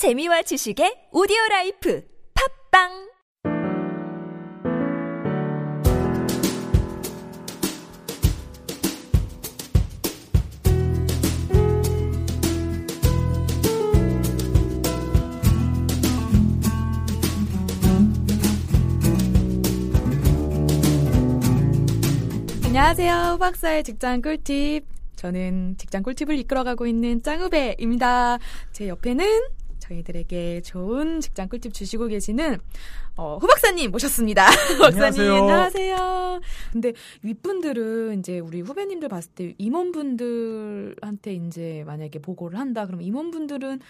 재미와 지식의 오디오 라이프 팝빵 안녕하세요. 박사의 직장 꿀팁. 저는 직장 꿀팁을 이끌어가고 있는 짱우배입니다. 제 옆에는 저희들에게 좋은 직장 꿀팁 주시고 계시는 어, 후 박사님 모셨습니다. 박사님 안녕하세요. 안녕하세요. 근데 윗분들은 이제 우리 후배님들 봤을 때 임원분들한테 이제 만약에 보고를 한다 그러면 임원분들은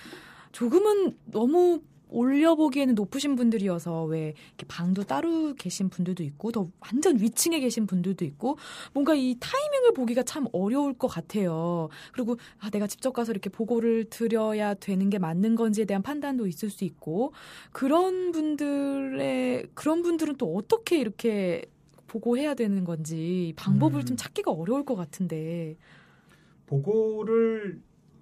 조금은 너무 올려보기에는 높으신 분들이어서 왜 이렇게 방도 따로 계신 분들도 있고 더 완전 위층에 계신 분들도 있고 뭔가 이 타이밍을 보기가 참 어려울 것 같아요. 그리고 아, 내가 직접 가서 이렇게 보고를 드려야 되는 게 맞는 건지에 대한 판단도 있을 수 있고 그런 분들의 그런 분들은 또 어떻게 이렇게 보고해야 되는 건지 방법을 음. 좀 찾기가 어려울 것 같은데. 보고를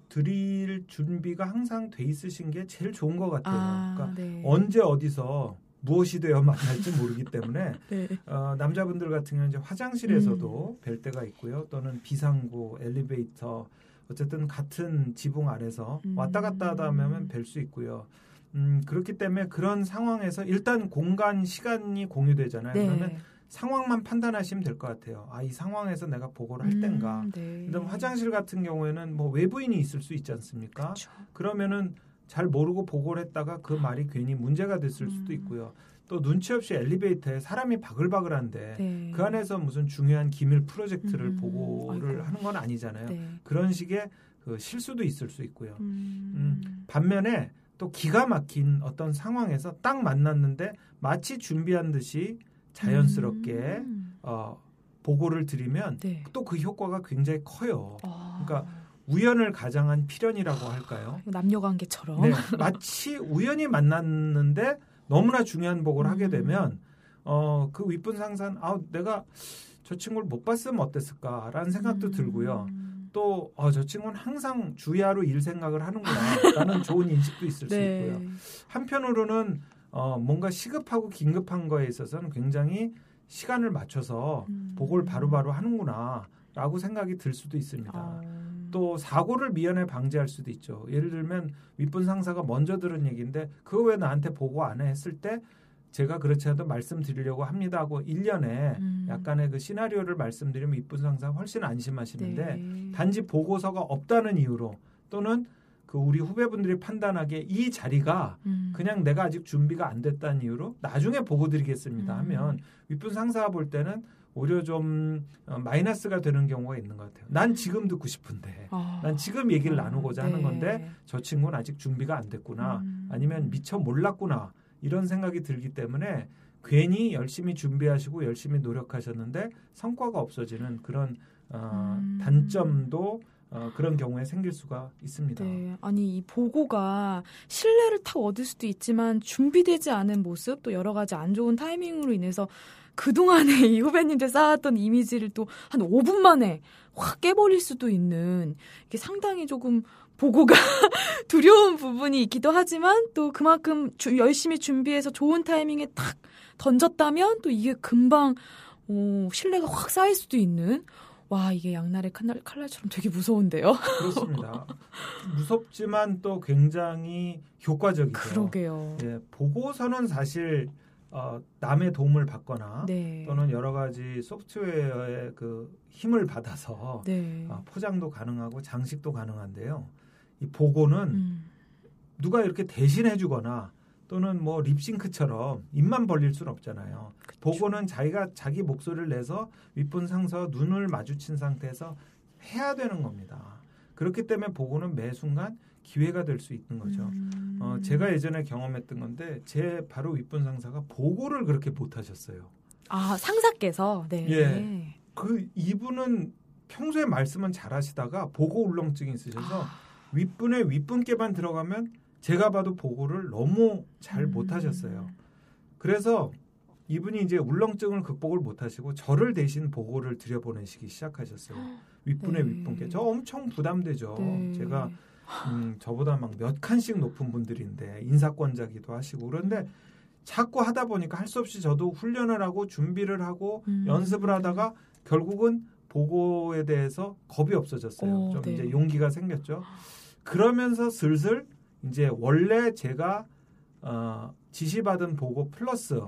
드릴 준비가 항상 돼 있으신 게 제일 좋은 것 같아요. 아, 그러니까 네. 언제 어디서 무엇이 되어 만날지 모르기 때문에 네. 어, 남자분들 같은 경우는 이제 화장실에서도 음. 뵐 때가 있고요. 또는 비상구, 엘리베이터 어쨌든 같은 지붕 아래서 음. 왔다 갔다 하다 보면 뵐 수 있고요. 음, 그렇기 때문에 그런 상황에서 일단 공간, 시간이 공유되잖아요. 그러면 상황만 판단하시면 될 것 같아요. 아, 이 상황에서 내가 보고를 할 땐가. 음, 네. 그다음 화장실 같은 경우에는 뭐 외부인이 있을 수 있지 않습니까? 그쵸. 그러면은 잘 모르고 보고를 했다가 그 말이 괜히 문제가 됐을 수도 음. 있고요. 또 눈치 없이 엘리베이터에 사람이 바글바글한데 네. 그 안에서 무슨 중요한 기밀 프로젝트를 음. 보고를 아이고. 하는 건 아니잖아요. 네. 그런 식의 그 실수도 있을 수 있고요. 음. 반면에 또 기가 막힌 어떤 상황에서 딱 만났는데 마치 준비한 듯이 자연스럽게 음. 어, 보고를 드리면 네. 또그 효과가 굉장히 커요. 아. 그러니까 우연을 가장한 필연이라고 할까요? 남녀 관계처럼. 네, 마치 우연히 만났는데 너무나 중요한 보고를 하게 음. 되면 어, 그 윗분 상사는 아, 내가 저 친구를 못 봤으면 어땠을까라는 생각도 음. 들고요. 또 어, 저 친구는 항상 주야로 일 생각을 하는구나 라는 좋은 인식도 있을 수 네. 있고요. 한편으로는 어, 뭔가 시급하고 긴급한 거에 있어서는 굉장히 시간을 맞춰서 음. 보고를 바로바로 하는구나라고 생각이 들 수도 있습니다. 아. 또 사고를 미연에 방지할 수도 있죠. 예를 들면 윗분 상사가 먼저 들은 얘기인데 그거 왜 나한테 보고 안 해 했을 때 제가 그렇지 않아도 말씀드리려고 합니다 하고 일년에 음. 약간의 그 시나리오를 말씀드리면 윗분 상사 훨씬 안심하시는데 네. 단지 보고서가 없다는 이유로 또는 그 우리 후배분들이 판단하기에 이 자리가 음. 그냥 내가 아직 준비가 안 됐다는 이유로 나중에 보고 드리겠습니다 음. 하면 윗분 상사가 볼 때는 오히려 좀 어, 마이너스가 되는 경우가 있는 것 같아요. 난 지금 듣고 싶은데 아. 난 지금 얘기를 아, 나누고자 네. 하는 건데 저 친구는 아직 준비가 안 됐구나 음. 아니면 미처 몰랐구나 이런 생각이 들기 때문에 괜히 열심히 준비하시고 열심히 노력하셨는데 성과가 없어지는 그런 어, 음. 단점도 어, 그런 경우에 생길 수가 있습니다. 네. 아니 이 보고가 신뢰를 탁 얻을 수도 있지만 준비되지 않은 모습 또 여러 가지 안 좋은 타이밍으로 인해서 그동안에 이 후배님들 쌓았던 이미지를 또 한 5분 만에 확 깨버릴 수도 있는 이게 상당히 조금 보고가 두려운 부분이 있기도 하지만 또 그만큼 주- 열심히 준비해서 좋은 타이밍에 탁 던졌다면 또 이게 금방 어, 신뢰가 확 쌓일 수도 있는 와 이게 양날의 칼날, 칼날처럼 되게 무서운데요. 그렇습니다. 무섭지만 또 굉장히 효과적이죠. 그러게요. 예, 보고서는 사실 어, 남의 도움을 받거나 네. 또는 여러 가지 소프트웨어의 그 힘을 받아서 네. 아, 포장도 가능하고 장식도 가능한데요. 이 보고는 음. 누가 이렇게 대신해주거나 또는 뭐 립싱크처럼 입만 벌릴 수는 없잖아요. 그쵸. 보고는 자기가 자기 목소리를 내서 윗분 상사와 눈을 마주친 상태에서 해야 되는 겁니다. 그렇기 때문에 보고는 매 순간 기회가 될 수 있는 거죠. 음. 어, 제가 예전에 경험했던 건데 제 바로 윗분 상사가 보고를 그렇게 못 하셨어요. 아 상사께서 네. 예. 그 이분은 평소에 말씀은 잘하시다가 보고 울렁증이 있으셔서 아, 윗분의 윗분께만 들어가면 제가 봐도 보고를 너무 잘 음. 못하셨어요. 그래서 이분이 이제 울렁증을 극복을 못하시고 저를 대신 보고를 들여보내시기 시작하셨어요. 윗분의 네. 윗분께 저 엄청 부담되죠. 네. 제가 음, 저보다 막 몇 칸씩 높은 분들인데 인사권자기도 하시고 그런데 자꾸 하다 보니까 할 수 없이 저도 훈련을 하고 준비를 하고 음. 연습을 하다가 결국은 보고에 대해서 겁이 없어졌어요. 오, 좀 네. 이제 용기가 생겼죠. 그러면서 슬슬 이제 원래 제가 어, 지시받은 보고 플러스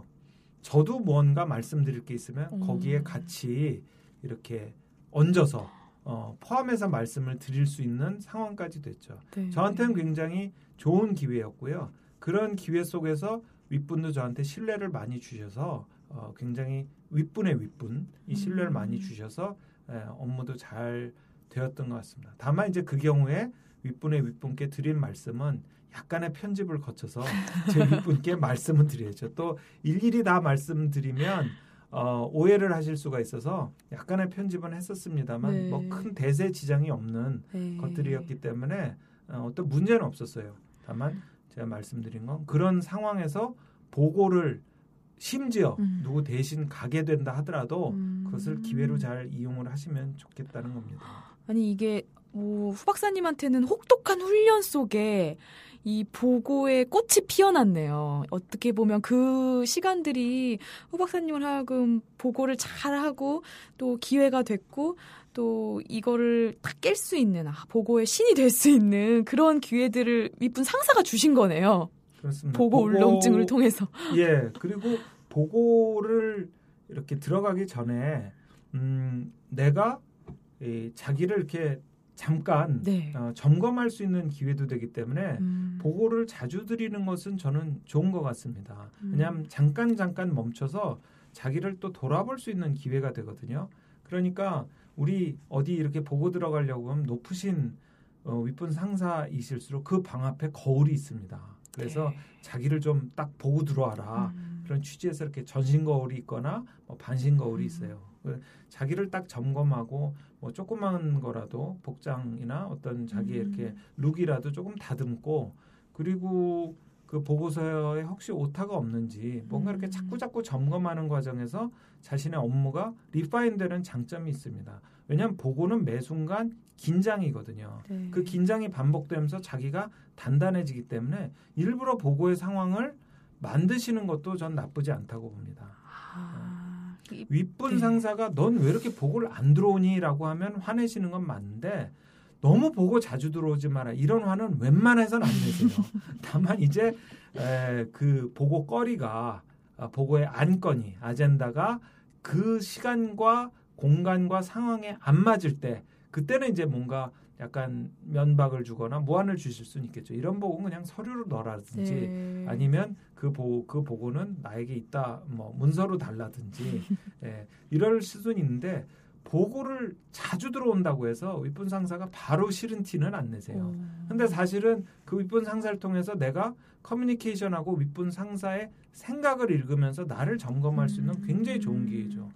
저도 뭔가 말씀드릴 게 있으면 음. 거기에 같이 이렇게 얹어서 어, 포함해서 말씀을 드릴 수 있는 상황까지 됐죠. 네. 저한테는 굉장히 좋은 기회였고요. 그런 기회 속에서 윗분도 저한테 신뢰를 많이 주셔서 어, 굉장히 윗분의 윗분 이 신뢰를 음. 많이 주셔서 예, 업무도 잘 되었던 것 같습니다. 다만 이제 그 경우에 윗분의 윗분께 드린 말씀은 약간의 편집을 거쳐서 제 윗분께 말씀을 드려야죠. 또 일일이 다 말씀드리면 어, 오해를 하실 수가 있어서 약간의 편집은 했었습니다만 네. 뭐큰 대세 지장이 없는 네. 것들이었기 때문에 어, 어떤 문제는 없었어요. 다만 제가 말씀드린 건 그런 상황에서 보고를 심지어 음. 누구 대신 가게 된다 하더라도 음. 그것을 기회로 잘 이용을 하시면 좋겠다는 겁니다. 아니 이게 뭐 후박사님한테는 혹독한 훈련 속에 이 보고의 꽃이 피어났네요. 어떻게 보면 그 시간들이 후박사님을 하여금 보고를 잘하고 또 기회가 됐고 또 이거를 딱깰수 있는 아, 보고의 신이 될 수 있는 그런 기회들을 이쁜 상사가 주신 거네요. 그렇습니다. 보고 울렁증을 통해서. 예 그리고 보고를 이렇게 들어가기 전에 음, 내가 이 자기를 이렇게 잠깐 네. 어, 점검할 수 있는 기회도 되기 때문에 음. 보고를 자주 드리는 것은 저는 좋은 것 같습니다. 음. 왜냐하면 잠깐 잠깐 멈춰서 자기를 또 돌아볼 수 있는 기회가 되거든요. 그러니까 우리 어디 이렇게 보고 들어가려고 하면 높으신 어, 윗분 상사이실수록 그 방 앞에 거울이 있습니다. 그래서 네. 자기를 좀 딱 보고 들어와라. 음. 그런 취지에서 이렇게 전신 거울이 있거나 뭐 반신 거울이 음. 있어요. 그 자기를 딱 점검하고 뭐 조그만 거라도 복장이나 어떤 자기 음. 이렇게 룩이라도 조금 다듬고 그리고 그 보고서에 혹시 오타가 없는지 뭔가 이렇게 음. 자꾸 자꾸 점검하는 과정에서 자신의 업무가 리파인되는 장점이 있습니다. 왜냐하면 보고는 매 순간 긴장이거든요. 네. 그 긴장이 반복되면서 자기가 단단해지기 때문에 일부러 보고의 상황을 만드시는 것도 전 나쁘지 않다고 봅니다. 아, 이- 윗분 네. 상사가 넌 왜 이렇게 보고를 안 들어오니라고 하면 화내시는 건 맞는데 너무 보고 자주 들어오지 마라 이런 화는 웬만해서는 안 내세요. 다만 이제 에, 그 보고 거리가 아, 보고의 안건이 아젠다가 그 시간과 공간과 상황에 안 맞을 때 그때는 이제 뭔가 약간 면박을 주거나 무안을 주실 수는 있겠죠. 이런 보고는 그냥 서류로 넣어라든지 네. 아니면 그, 보, 그 보고는 나에게 있다 뭐 문서로 달라든지 예, 이럴 수는 있는데 보고를 자주 들어온다고 해서 윗분 상사가 바로 싫은 티는 안 내세요. 어. 근데 사실은 그 윗분 상사를 통해서 내가 커뮤니케이션하고 윗분 상사의 생각을 읽으면서 나를 점검할 수 있는 굉장히 좋은 기회죠.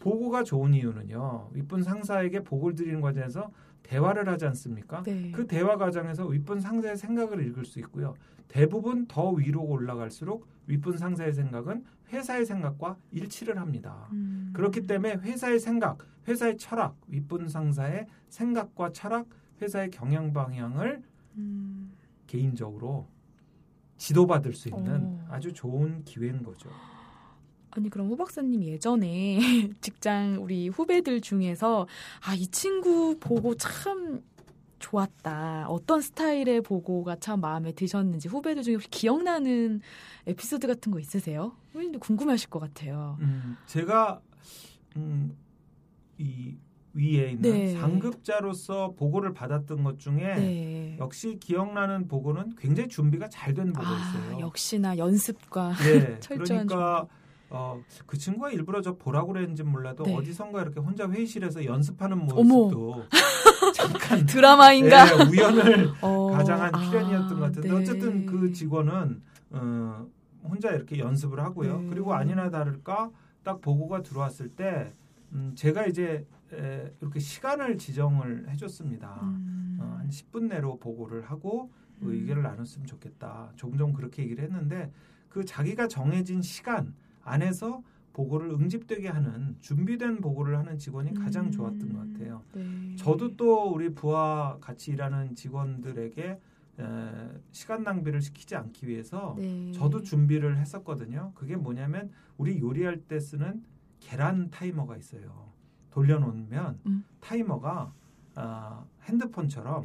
보고가 좋은 이유는요. 윗분 상사에게 보고를 드리는 과정에서 대화를 하지 않습니까? 네. 그 대화 과정에서 윗분 상사의 생각을 읽을 수 있고요. 대부분 더 위로 올라갈수록 윗분 상사의 생각은 회사의 생각과 일치를 합니다. 음. 그렇기 때문에 회사의 생각, 회사의 철학, 윗분 상사의 생각과 철학, 회사의 경영 방향을 음. 개인적으로 지도받을 수 있는 어. 아주 좋은 기회인 거죠. 아니 그럼 후 박사님 예전에 직장 우리 후배들 중에서 아 이 친구 보고 참 좋았다. 어떤 스타일의 보고가 참 마음에 드셨는지 후배들 중에 혹시 기억나는 에피소드 같은 거 있으세요? 후배님도 궁금하실 것 같아요. 음, 제가 음, 이 위에 있는 네. 상급자로서 보고를 받았던 것 중에 네. 역시 기억나는 보고는 굉장히 준비가 잘된아 보고였어요. 역시나 연습과 예, 철저한 그러니까 어, 그 친구가 일부러 저 보라고 그랬는지 몰라도 네. 어디선가 이렇게 혼자 회의실에서 연습하는 어머. 모습도 잠깐 드라마인가? 예, 우연을 어, 가장한 아, 필연이었던 것 같은데 네. 어쨌든 그 직원은 어, 혼자 이렇게 연습을 하고요. 네. 그리고 아니나 다를까 딱 보고가 들어왔을 때 음, 제가 이제 에, 이렇게 시간을 지정을 해줬습니다. 음. 어, 한 10분 내로 보고를 하고 그 음. 의견을 나눴으면 좋겠다. 종종 그렇게 얘기를 했는데 그 자기가 정해진 시간 안에서 보고를 응집되게 하는 준비된 보고를 하는 직원이 가장 음. 좋았던 것 같아요. 네. 저도 또 우리 부하 같이 일하는 직원들에게 에, 시간 낭비를 시키지 않기 위해서 네. 저도 준비를 했었거든요. 그게 뭐냐면 우리 요리할 때 쓰는 계란 타이머가 있어요. 돌려놓으면 음. 타이머가 아, 핸드폰처럼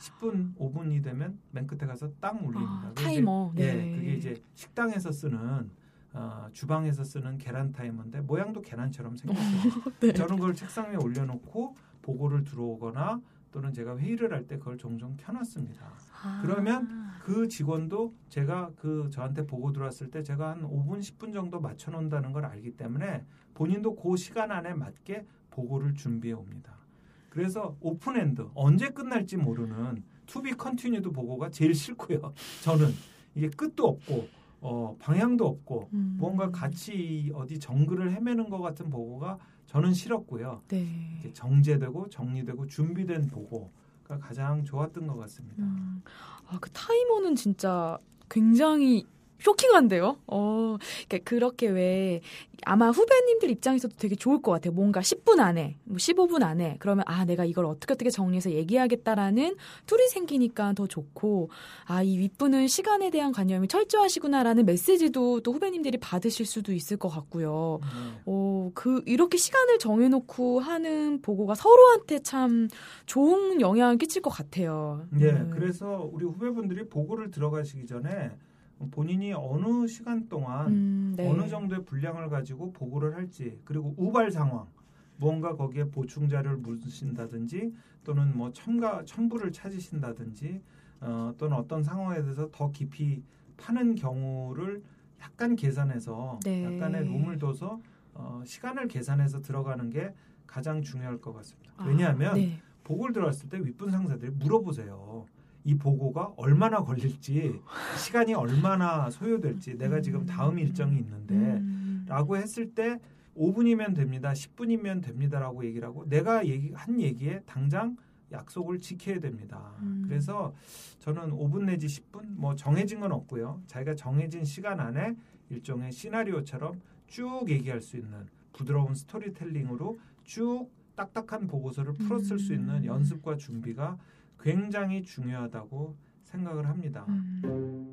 10분, 5분이 되면 맨 끝에 가서 딱 울립니다. 아, 타이머. 이제, 네. 예, 그게 이제 식당에서 쓰는 어, 주방에서 쓰는 계란 타이머인데 모양도 계란처럼 생겼어요. 네. 저는 그걸 책상 위에 올려놓고 보고를 들어오거나 또는 제가 회의를 할 때 그걸 종종 켜놨습니다. 아. 그러면 그 직원도 제가 그 저한테 보고 들어왔을 때 제가 한 5분, 10분 정도 맞춰 놓는다는 걸 알기 때문에 본인도 그 시간 안에 맞게 보고를 준비해 옵니다. 그래서 open-end 언제 끝날지 모르는 to be continued 보고가 제일 싫고요. 저는 이게 끝도 없고 어, 방향도 없고 음. 뭔가 같이 어디 정글을 헤매는 것 같은 보고가 저는 싫었고요. 네. 정제되고 정리되고 준비된 보고가 가장 좋았던 것 같습니다. 음. 아, 그 타이머는 진짜 굉장히 쇼킹한데요. 어, 그러니까 그렇게 왜 아마 후배님들 입장에서도 되게 좋을 것 같아요. 뭔가 10분 안에, 뭐 15분 안에 그러면 아 내가 이걸 어떻게 어떻게 정리해서 얘기하겠다라는 툴이 생기니까 더 좋고 아 이 윗분은 시간에 대한 관념이 철저하시구나라는 메시지도 또 후배님들이 받으실 수도 있을 것 같고요. 네. 어, 그, 이렇게 시간을 정해놓고 하는 보고가 서로한테 참 좋은 영향을 끼칠 것 같아요. 예, 음. 그래서 우리 후배분들이 보고를 들어가시기 전에 본인이 어느 시간 동안 음, 네. 어느 정도의 분량을 가지고 보고를 할지 그리고 우발 상황 뭔가 거기에 보충자를 묻으신다든지 또는 뭐 첨가 첨부를 찾으신다든지 어, 또는 어떤 상황에 대해서 더 깊이 파는 경우를 약간 계산해서 네. 약간의 룸을 둬서 어, 시간을 계산해서 들어가는 게 가장 중요할 것 같습니다. 아, 왜냐하면 네. 보고를 들어갔을 때 윗분 상사들이 물어보세요. 이 보고가 얼마나 걸릴지, 시간이 얼마나 소요될지, 내가 지금 다음 일정이 있는데, 음. 라고 했을 때 5분이면 됩니다. 10분이면 됩니다라고 얘기를 하고 내가 얘기 한 얘기에 당장 약속을 지켜야 됩니다. 음. 그래서 저는 5분 내지 10분 뭐 정해진 건 없고요. 자기가 정해진 시간 안에 일종의 시나리오처럼 쭉 얘기할 수 있는 부드러운 스토리텔링으로 쭉 딱딱한 보고서를 풀었을 수 있는 음. 연습과 준비가 굉장히 중요하다고 생각을 합니다. 음.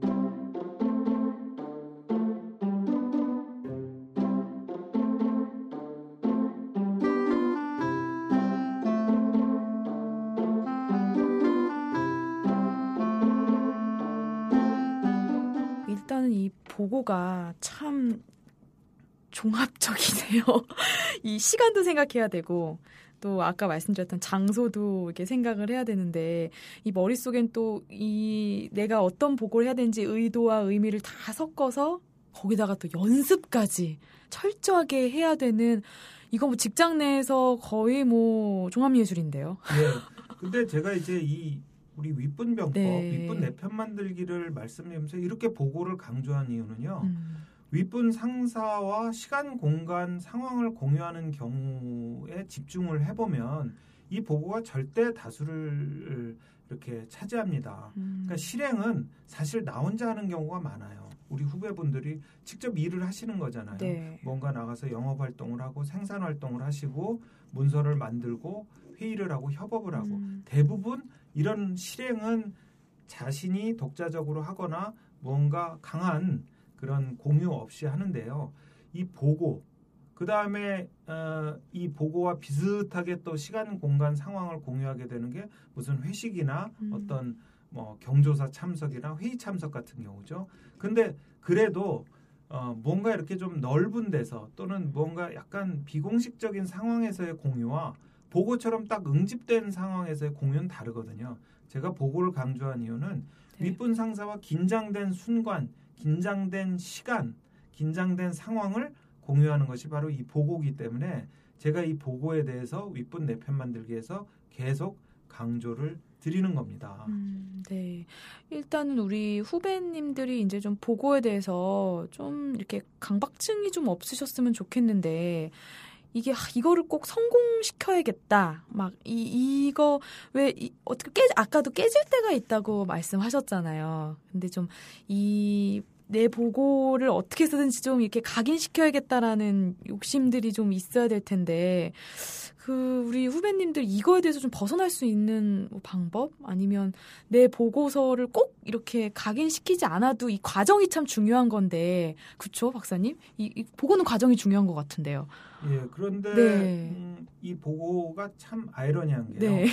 일단은 이 보고가 참 종합적이네요. 이 시간도 생각해야 되고 또 아까 말씀드렸던 장소도 이렇게 생각을 해야 되는데 이 머릿속엔 또 이 내가 어떤 보고를 해야 되는지 의도와 의미를 다 섞어서 거기다가 또 연습까지 철저하게 해야 되는 이거 뭐 직장 내에서 거의 뭐 종합예술인데요. 예. 근데 제가 이제 이 우리 윗분 병법, 네. 윗분 내편 만들기를 말씀드리면서 이렇게 보고를 강조한 이유는요. 음. 윗분 상사와 시간, 공간, 상황을 공유하는 경우에 집중을 해보면 이 보고가 절대 다수를 이렇게 차지합니다. 음. 그러니까 실행은 사실 나 혼자 하는 경우가 많아요. 우리 후배분들이 직접 일을 하시는 거잖아요. 네. 뭔가 나가서 영업 활동을 하고 생산 활동을 하시고 문서를 만들고 회의를 하고 협업을 하고 음. 대부분 이런 실행은 자신이 독자적으로 하거나 뭔가 강한 그런 공유 없이 하는데요. 이 보고 그 다음에 어, 이 보고와 비슷하게 또 시간, 공간, 상황을 공유하게 되는 게 무슨 회식이나 음. 어떤 뭐 경조사 참석이나 회의 참석 같은 경우죠. 근데 그래도 어, 뭔가 이렇게 좀 넓은 데서 또는 뭔가 약간 비공식적인 상황에서의 공유와 보고처럼 딱 응집된 상황에서의 공유는 다르거든요. 제가 보고를 강조한 이유는 네. 윗분 상사와 긴장된 순간, 긴장된 시간, 긴장된 상황을 공유하는 것이 바로 이 보고기 때문에 제가 이 보고에 대해서 윗분 내편 만들기에서 계속 강조를 드리는 겁니다. 음, 네. 일단은 우리 후배님들이 이제 좀 보고에 대해서 좀 이렇게 강박증이 좀 없으셨으면 좋겠는데, 이게, 아, 이거를 꼭 성공시켜야겠다. 막, 이, 이거, 왜, 이, 어떻게 깨, 아까도 깨질 때가 있다고 말씀하셨잖아요. 근데 좀, 이, 내 보고를 어떻게 해서든지 좀 이렇게 각인시켜야겠다라는 욕심들이 좀 있어야 될 텐데 그 우리 후배님들 이거에 대해서 좀 벗어날 수 있는 뭐 방법 아니면 내 보고서를 꼭 이렇게 각인시키지 않아도 이 과정이 참 중요한 건데 그쵸 박사님 이, 이 보고는 과정이 중요한 것 같은데요. 예 그런데 네. 음, 이 보고가 참 아이러니한 게요. 네.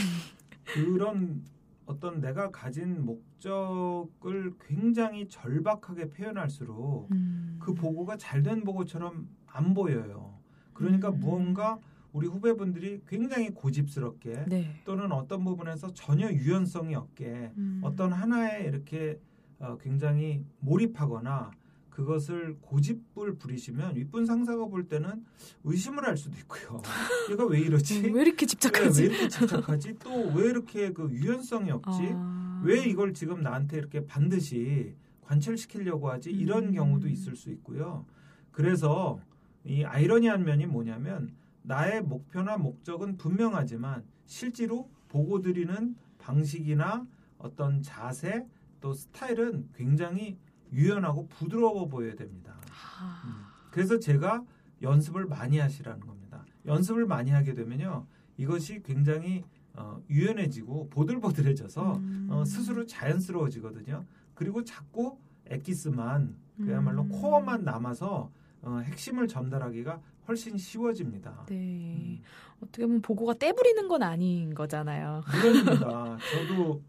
그런 어떤 내가 가진 목적을 굉장히 절박하게 표현할수록 음. 그 보고가 잘 된 보고처럼 안 보여요. 그러니까 음. 무언가 우리 후배분들이 굉장히 고집스럽게 네. 또는 어떤 부분에서 전혀 유연성이 없게 음. 어떤 하나에 이렇게 어, 굉장히 몰입하거나 그것을 고집을 부리시면 윗분 상사가 볼 때는 의심을 할 수도 있고요. 얘가 왜 이러지? 음, 왜 이렇게 집착하지? 왜, 왜 이렇게 집착하지? 또 왜 이렇게 그 유연성이 없지? 아. 왜 이걸 지금 나한테 이렇게 반드시 관철시키려고 하지? 이런 음. 경우도 있을 수 있고요. 그래서 이 아이러니한 면이 뭐냐면 나의 목표나 목적은 분명하지만 실제로 보고 드리는 방식이나 어떤 자세 또 스타일은 굉장히 유연하고 부드러워 보여야 됩니다. 아. 음. 그래서 제가 연습을 많이 하시라는 겁니다. 연습을 많이 하게 되면요. 이것이 굉장히 어, 유연해지고 보들보들해져서 음. 어, 스스로 자연스러워지거든요. 그리고 자꾸 엑기스만 그야말로 음. 코어만 남아서 어, 핵심을 전달하기가 훨씬 쉬워집니다. 네. 음. 어떻게 보면 보고가 떼부리는 건 아닌 거잖아요. 물론입니다. 저도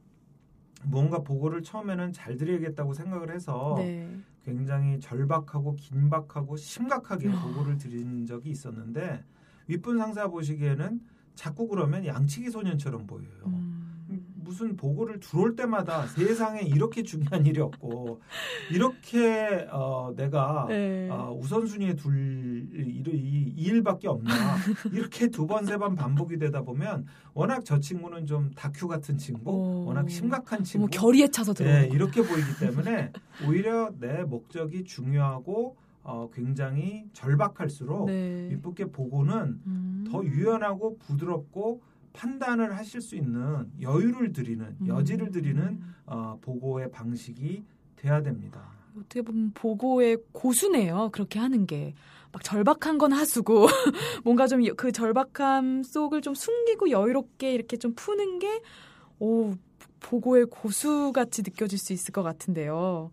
뭔가 보고를 처음에는 잘 드려야겠다고 생각을 해서 네. 굉장히 절박하고 긴박하고 심각하게 아. 보고를 드린 적이 있었는데 윗분 상사 보시기에는 자꾸 그러면 양치기 소년처럼 보여요. 음. 무슨 보고를 들어올 때마다 세상에 이렇게 중요한 일이 없고 이렇게 어, 내가 네. 어, 우선순위에 둘 이, 이 일밖에 없나 이렇게 두 번 세 번 반복이 되다 보면 워낙 저 친구는 좀 다큐 같은 친구, 오. 워낙 심각한 친구, 뭐 결의에 차서 들어 네, 이렇게 보이기 때문에 오히려 내 목적이 중요하고 어, 굉장히 절박할수록 네. 이쁘게 보고는 음. 더 유연하고 부드럽고 판단을 하실 수 있는 여유를 드리는 음. 여지를 드리는 어, 보고의 방식이 돼야 됩니다. 어떻게 보면 보고의 고수네요. 그렇게 하는 게. 막 절박한 건 하수고 뭔가 좀 그 절박함 속을 좀 숨기고 여유롭게 이렇게 좀 푸는 게 오, 보고의 고수 같이 느껴질 수 있을 것 같은데요.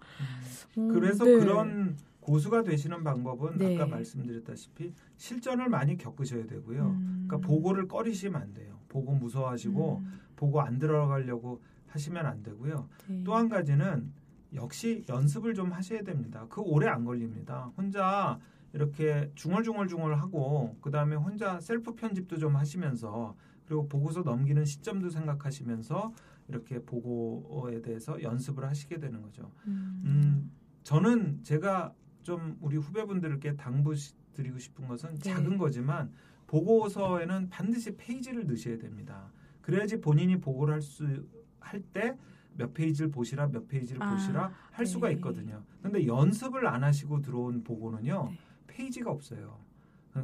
음. 그래서 네. 그런 고수가 되시는 방법은 네. 아까 말씀드렸다시피 실전을 많이 겪으셔야 되고요. 음. 그러니까 보고를 꺼리시면 안 돼요. 보고 무서워하시고 음. 보고 안 들어가려고 하시면 안 되고요. 네. 또한 가지는 역시 연습을 좀 하셔야 됩니다. 그 오래 안 걸립니다. 혼자 이렇게 중얼중얼중얼 하고 그 다음에 혼자 셀프 편집도 좀 하시면서 그리고 보고서 넘기는 시점도 생각하시면서 이렇게 보고에 대해서 연습을 하시게 되는 거죠. 음, 음 저는 제가 좀 우리 후배분들께 당부 드리고 싶은 것은 네. 작은 거지만 보고서에는 반드시 페이지를 넣으셔야 됩니다. 그래야지 본인이 보고를 할 수 할 때 몇 페이지를 보시라 몇 페이지를 아, 보시라 할 네. 수가 있거든요. 근데 연습을 안 하시고 들어온 보고는요. 네. 페이지가 없어요.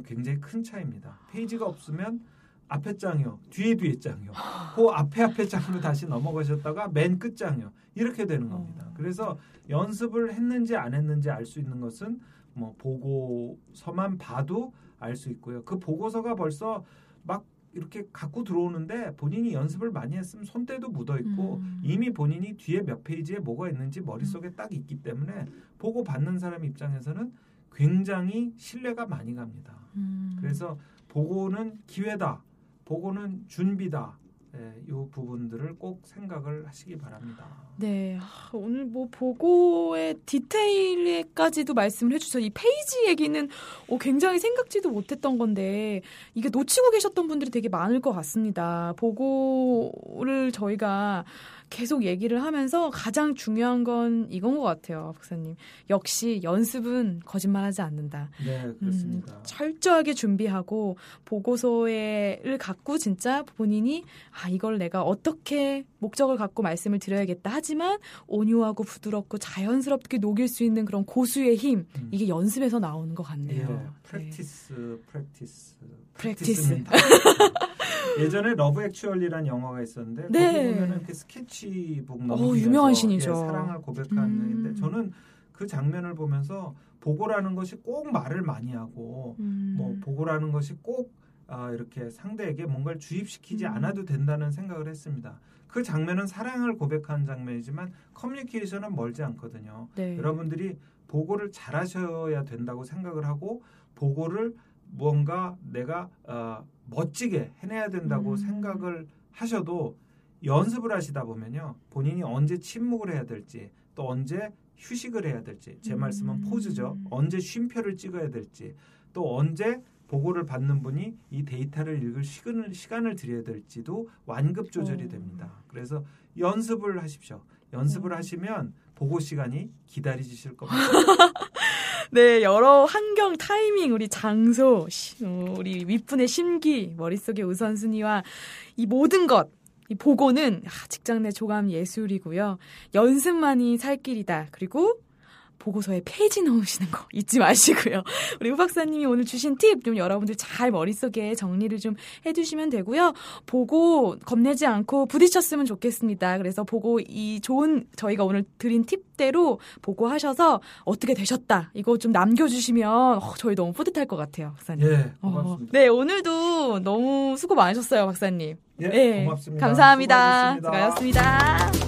굉장히 큰 차이입니다. 페이지가 없으면 앞에 장이요, 뒤에 뒤에 장이요, 그 앞에 앞에 장으로 다시 넘어가셨다가 맨 끝 장이요 이렇게 되는 겁니다. 어. 그래서 연습을 했는지 안 했는지 알 수 있는 것은 뭐 보고서만 봐도 알 수 있고요. 그 보고서가 벌써 막 이렇게 갖고 들어오는데 본인이 연습을 많이 했으면 손때도 묻어 있고 음. 이미 본인이 뒤에 몇 페이지에 뭐가 있는지 머릿속에 딱 있기 때문에 보고 받는 사람 입장에서는 굉장히 신뢰가 많이 갑니다. 음. 그래서 보고는 기회다. 보고는 준비다. 네, 이 부분들을 꼭 생각을 하시기 바랍니다. 네, 오늘 뭐 보고의 디테일까지도 말씀을 해주셔서 이 페이지 얘기는 어, 굉장히 생각지도 못했던 건데 이게 놓치고 계셨던 분들이 되게 많을 것 같습니다. 보고를 저희가 계속 얘기를 하면서 가장 중요한 건 이건 것 같아요, 박사님. 역시 연습은 거짓말하지 않는다. 네, 그렇습니다. 음, 철저하게 준비하고 보고서를 갖고 진짜 본인이 아 이걸 내가 어떻게 목적을 갖고 말씀을 드려야겠다. 하지만 온유하고 부드럽고 자연스럽게 녹일 수 있는 그런 고수의 힘 음. 이게 연습에서 나오는 것 같네요. 예, practice, practice, practice. 예전에 러브 액츄얼리라는 영화가 있었는데 네. 거기 보면은 그 스케치북 너무 유명한 신이죠. 예, 사랑을 고백하는 음. 인데 저는 그 장면을 보면서 보고라는 것이 꼭 말을 많이 하고 음. 뭐 보고라는 것이 꼭 아, 이렇게 상대에게 뭔가를 주입시키지 음. 않아도 된다는 생각을 했습니다. 그 장면은 사랑을 고백한 장면이지만 커뮤니케이션은 멀지 않거든요. 네. 여러분들이 보고를 잘하셔야 된다고 생각을 하고 보고를 무언가 내가 어, 멋지게 해내야 된다고 음. 생각을 하셔도 연습을 하시다 보면요 본인이 언제 침묵을 해야 될지 또 언제 휴식을 해야 될지 제 말씀은 포즈죠 음. 언제 쉼표를 찍어야 될지 또 언제 보고를 받는 분이 이 데이터를 읽을 시간을, 시간을 드려야 될지도 완급 조절이 됩니다. 그래서 연습을 하십시오. 연습을 음. 하시면 보고 시간이 기다리실 겁니다. 네, 여러 환경, 타이밍, 우리 장소, 어, 우리 윗분의 심기, 머릿속의 우선순위와 이 모든 것, 이 보고는 아, 직장 내 조감 예술이고요. 연습만이 살 길이다. 그리고 보고서에 페이지 넣으시는 거 잊지 마시고요. 우리 우 박사님이 오늘 주신 팁 좀 여러분들 잘 머릿속에 정리를 좀 해두시면 되고요. 보고 겁내지 않고 부딪혔으면 좋겠습니다. 그래서 보고 이 좋은 저희가 오늘 드린 팁대로 보고 하셔서 어떻게 되셨다 이거 좀 남겨주시면 어, 저희 너무 뿌듯할 것 같아요, 박사님. 예, 고맙습니다. 어, 네, 오늘도 너무 수고 많으셨어요, 박사님. 예, 네, 고맙습니다. 감사합니다. 수고하셨습니다. 수고하셨습니다.